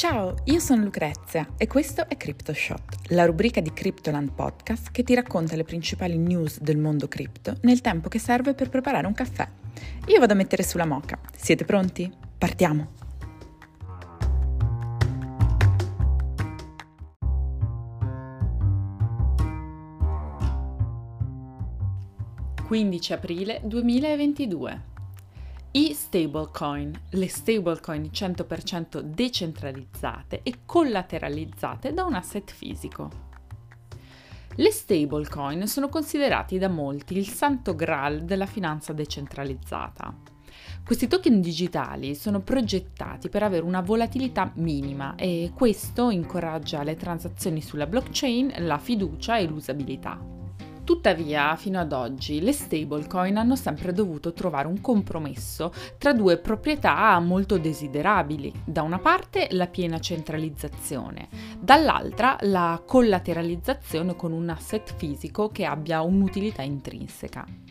Ciao, io sono Lucrezia e questo è CryptoShot, la rubrica di Cryptoland Podcast che ti racconta le principali news del mondo cripto nel tempo che serve per preparare un caffè. Io vado a mettere sulla moca. Siete pronti? Partiamo! ...15 aprile 2022 i stablecoin, le stablecoin 100% decentralizzate e collateralizzate da un asset fisico. Le stablecoin sono considerati da molti il santo graal della finanza decentralizzata. Questi token digitali sono progettati per avere una volatilità minima e questo incoraggia le transazioni sulla blockchain, la fiducia e l'usabilità. Tuttavia, fino ad oggi, le stablecoin hanno sempre dovuto trovare un compromesso tra due proprietà molto desiderabili. Da una parte la piena centralizzazione, dall'altra la collateralizzazione con un asset fisico che abbia un'utilità intrinseca.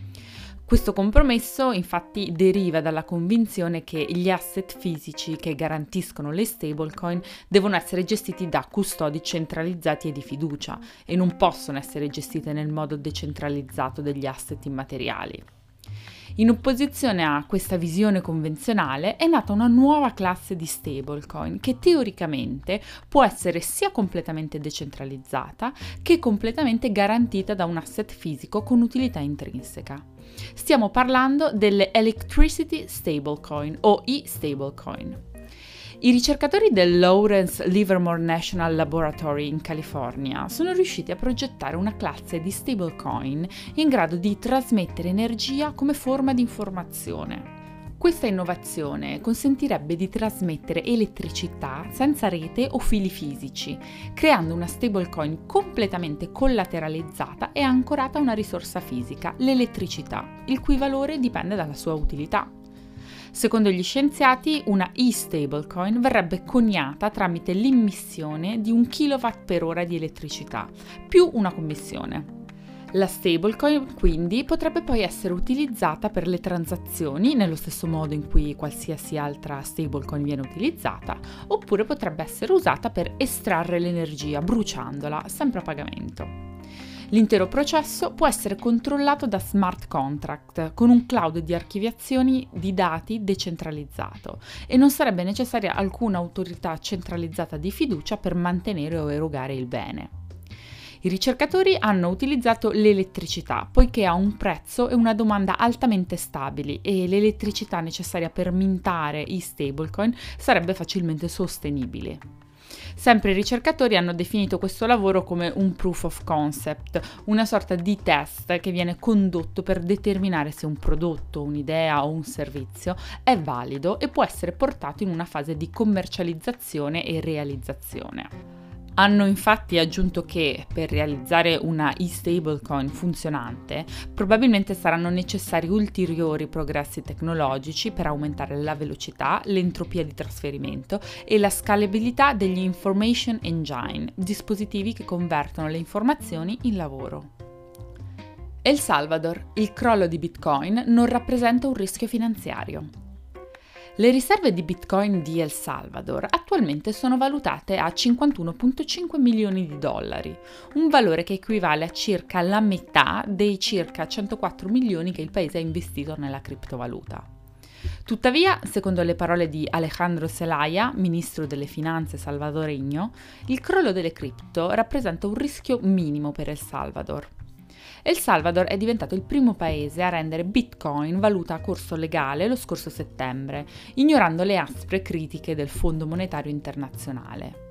Questo compromesso infatti deriva dalla convinzione che gli asset fisici che garantiscono le stablecoin devono essere gestiti da custodi centralizzati e di fiducia e non possono essere gestite nel modo decentralizzato degli asset immateriali. In opposizione a questa visione convenzionale è nata una nuova classe di stablecoin che teoricamente può essere sia completamente decentralizzata che completamente garantita da un asset fisico con utilità intrinseca. Stiamo parlando delle Electricity Stablecoin o e-stablecoin. I ricercatori del Lawrence Livermore National Laboratory in California sono riusciti a progettare una classe di stablecoin in grado di trasmettere energia come forma di informazione. Questa innovazione consentirebbe di trasmettere elettricità senza rete o fili fisici, creando una stablecoin completamente collateralizzata e ancorata a una risorsa fisica, l'elettricità, il cui valore dipende dalla sua utilità. Secondo gli scienziati, una e-stablecoin verrebbe coniata tramite l'immissione di un kilowatt per ora di elettricità, più una commissione. La stablecoin quindi potrebbe poi essere utilizzata per le transazioni nello stesso modo in cui qualsiasi altra stablecoin viene utilizzata, oppure potrebbe essere usata per estrarre l'energia bruciandola sempre a pagamento. L'intero processo può essere controllato da smart contract con un cloud di archiviazioni di dati decentralizzato e non sarebbe necessaria alcuna autorità centralizzata di fiducia per mantenere o erogare il bene. I ricercatori hanno utilizzato l'elettricità poiché ha un prezzo e una domanda altamente stabili e l'elettricità necessaria per mintare i stablecoin sarebbe facilmente sostenibile. Sempre i ricercatori hanno definito questo lavoro come un proof of concept, una sorta di test che viene condotto per determinare se un prodotto, un'idea o un servizio è valido e può essere portato in una fase di commercializzazione e realizzazione. Hanno infatti aggiunto che per realizzare una e-stablecoin funzionante probabilmente saranno necessari ulteriori progressi tecnologici per aumentare la velocità, l'entropia di trasferimento e la scalabilità degli information engine, dispositivi che convertono le informazioni in lavoro. El Salvador, il crollo di Bitcoin non rappresenta un rischio finanziario. Le riserve di Bitcoin di El Salvador attualmente sono valutate a 51.5 milioni di dollari, un valore che equivale a circa la metà dei circa 104 milioni che il paese ha investito nella criptovaluta. Tuttavia, secondo le parole di Alejandro Zelaya, ministro delle finanze salvadoregno, il crollo delle cripto rappresenta un rischio minimo per El Salvador. El Salvador è diventato il primo paese a rendere Bitcoin valuta a corso legale lo scorso settembre, ignorando le aspre critiche del Fondo Monetario Internazionale.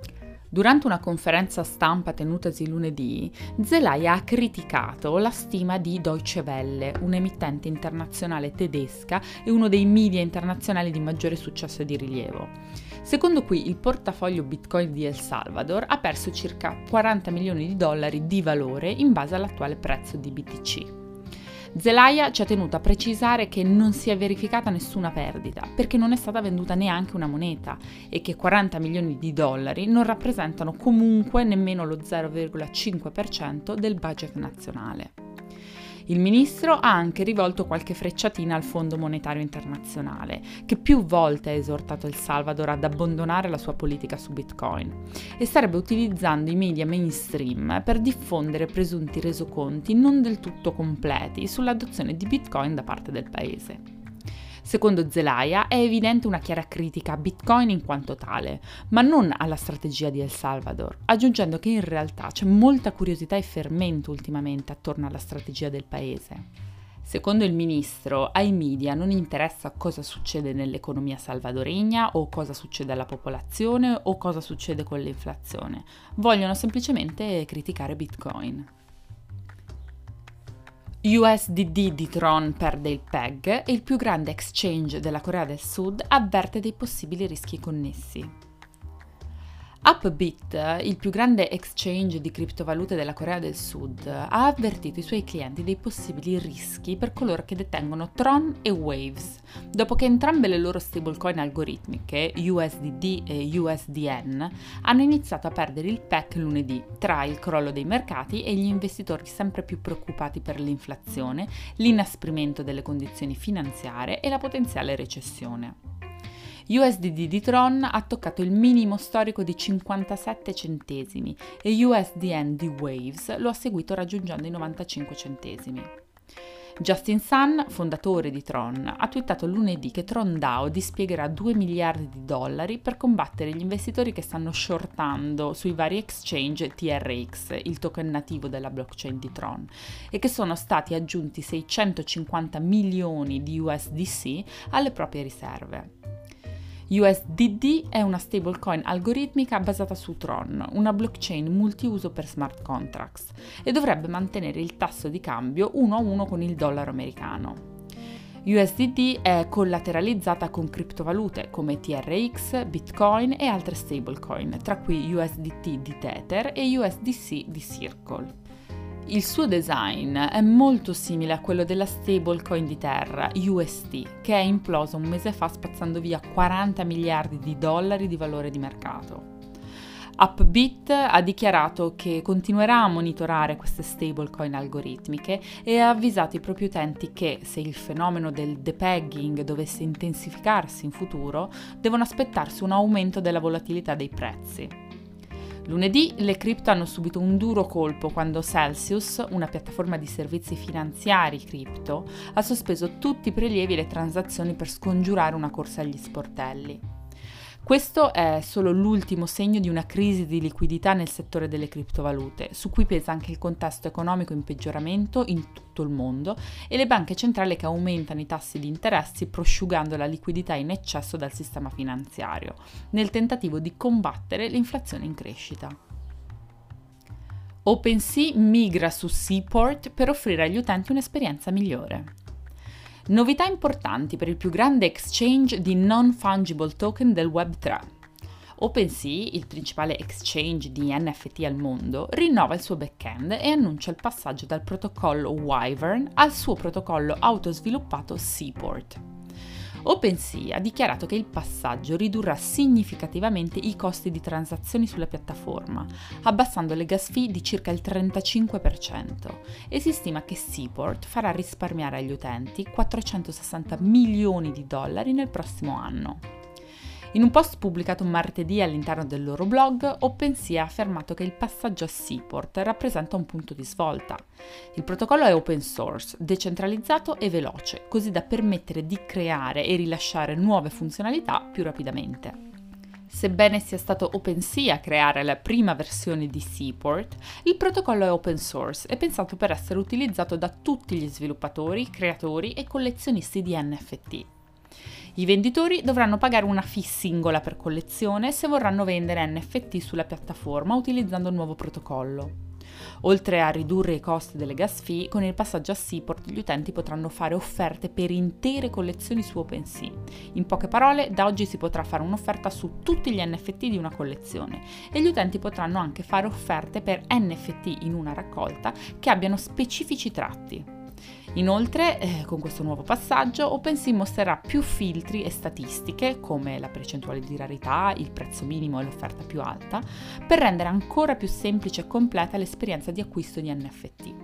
Durante una conferenza stampa tenutasi lunedì, Zelaya ha criticato la stima di Deutsche Welle, un'emittente internazionale tedesca e uno dei media internazionali di maggiore successo e di rilievo secondo cui il portafoglio Bitcoin di El Salvador ha perso circa 40 milioni di dollari di valore in base all'attuale prezzo di BTC. Zelaya ci ha tenuto a precisare che non si è verificata nessuna perdita, perché non è stata venduta neanche una moneta e che 40 milioni di dollari non rappresentano comunque nemmeno lo 0,5% del budget nazionale. Il ministro ha anche rivolto qualche frecciatina al Fondo Monetario Internazionale, che più volte ha esortato El Salvador ad abbandonare la sua politica su Bitcoin e starebbe utilizzando i media mainstream per diffondere presunti resoconti non del tutto completi sull'adozione di Bitcoin da parte del paese. Secondo Zelaya è evidente una chiara critica a Bitcoin in quanto tale, ma non alla strategia di El Salvador, aggiungendo che in realtà c'è molta curiosità e fermento ultimamente attorno alla strategia del paese. Secondo il ministro, ai media non interessa cosa succede nell'economia salvadoregna o cosa succede alla popolazione o cosa succede con l'inflazione. Vogliono semplicemente criticare Bitcoin. USDD di Tron perde il PEG e il più grande exchange della Corea del Sud avverte dei possibili rischi connessi. Upbit, il più grande exchange di criptovalute della Corea del Sud, ha avvertito i suoi clienti dei possibili rischi per coloro che detengono Tron e Waves, dopo che entrambe le loro stablecoin algoritmiche, USDD e USDN, hanno iniziato a perdere il PEC lunedì tra il crollo dei mercati e gli investitori sempre più preoccupati per l'inflazione, l'inasprimento delle condizioni finanziarie e la potenziale recessione. USDD di Tron ha toccato il minimo storico di 57 centesimi e USDN di Waves lo ha seguito raggiungendo i 95 centesimi. Justin Sun, fondatore di Tron, ha twittato lunedì che Tron DAO dispiegherà 2 miliardi di dollari per combattere gli investitori che stanno shortando sui vari exchange TRX, il token nativo della blockchain di Tron, e che sono stati aggiunti 650 milioni di USDC alle proprie riserve. USDD è una stablecoin algoritmica basata su Tron, una blockchain multiuso per smart contracts, e dovrebbe mantenere il tasso di cambio uno a uno con il dollaro americano. USDD è collateralizzata con criptovalute come TRX, Bitcoin e altre stablecoin, tra cui USDT di Tether e USDC di Circle. Il suo design è molto simile a quello della stablecoin di terra, UST, che è implosa un mese fa spazzando via 40 miliardi di dollari di valore di mercato. Upbit ha dichiarato che continuerà a monitorare queste stablecoin algoritmiche e ha avvisato i propri utenti che, se il fenomeno del depegging dovesse intensificarsi in futuro, devono aspettarsi un aumento della volatilità dei prezzi. Lunedì le cripto hanno subito un duro colpo quando Celsius, una piattaforma di servizi finanziari cripto, ha sospeso tutti i prelievi e le transazioni per scongiurare una corsa agli sportelli. Questo è solo l'ultimo segno di una crisi di liquidità nel settore delle criptovalute, su cui pesa anche il contesto economico in peggioramento in tutto il mondo e le banche centrali che aumentano i tassi di interessi prosciugando la liquidità in eccesso dal sistema finanziario, nel tentativo di combattere l'inflazione in crescita. OpenSea migra su Seaport per offrire agli utenti un'esperienza migliore. Novità importanti per il più grande exchange di non-fungible token del Web3. OpenSea, il principale exchange di NFT al mondo, rinnova il suo backend e annuncia il passaggio dal protocollo Wyvern al suo protocollo autosviluppato Seaport. OpenSea ha dichiarato che il passaggio ridurrà significativamente i costi di transazioni sulla piattaforma, abbassando le gas fee di circa il 35% e si stima che Seaport farà risparmiare agli utenti 460 milioni di dollari nel prossimo anno. In un post pubblicato martedì all'interno del loro blog, OpenSea ha affermato che il passaggio a Seaport rappresenta un punto di svolta. Il protocollo è open source, decentralizzato e veloce, così da permettere di creare e rilasciare nuove funzionalità più rapidamente. Sebbene sia stato OpenSea a creare la prima versione di Seaport, il protocollo è open source e pensato per essere utilizzato da tutti gli sviluppatori, creatori e collezionisti di NFT. I venditori dovranno pagare una fee singola per collezione se vorranno vendere NFT sulla piattaforma utilizzando il nuovo protocollo. Oltre a ridurre i costi delle gas fee, con il passaggio a Seaport gli utenti potranno fare offerte per intere collezioni su OpenSea. In poche parole, da oggi si potrà fare un'offerta su tutti gli NFT di una collezione e gli utenti potranno anche fare offerte per NFT in una raccolta che abbiano specifici tratti. Inoltre, eh, con questo nuovo passaggio, OpenSea mostrerà più filtri e statistiche, come la percentuale di rarità, il prezzo minimo e l'offerta più alta, per rendere ancora più semplice e completa l'esperienza di acquisto di NFT.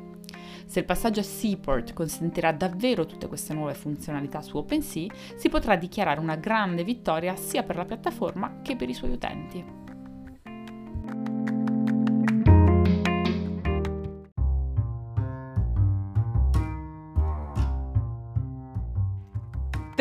Se il passaggio a Seaport consentirà davvero tutte queste nuove funzionalità su OpenSea, si potrà dichiarare una grande vittoria sia per la piattaforma che per i suoi utenti.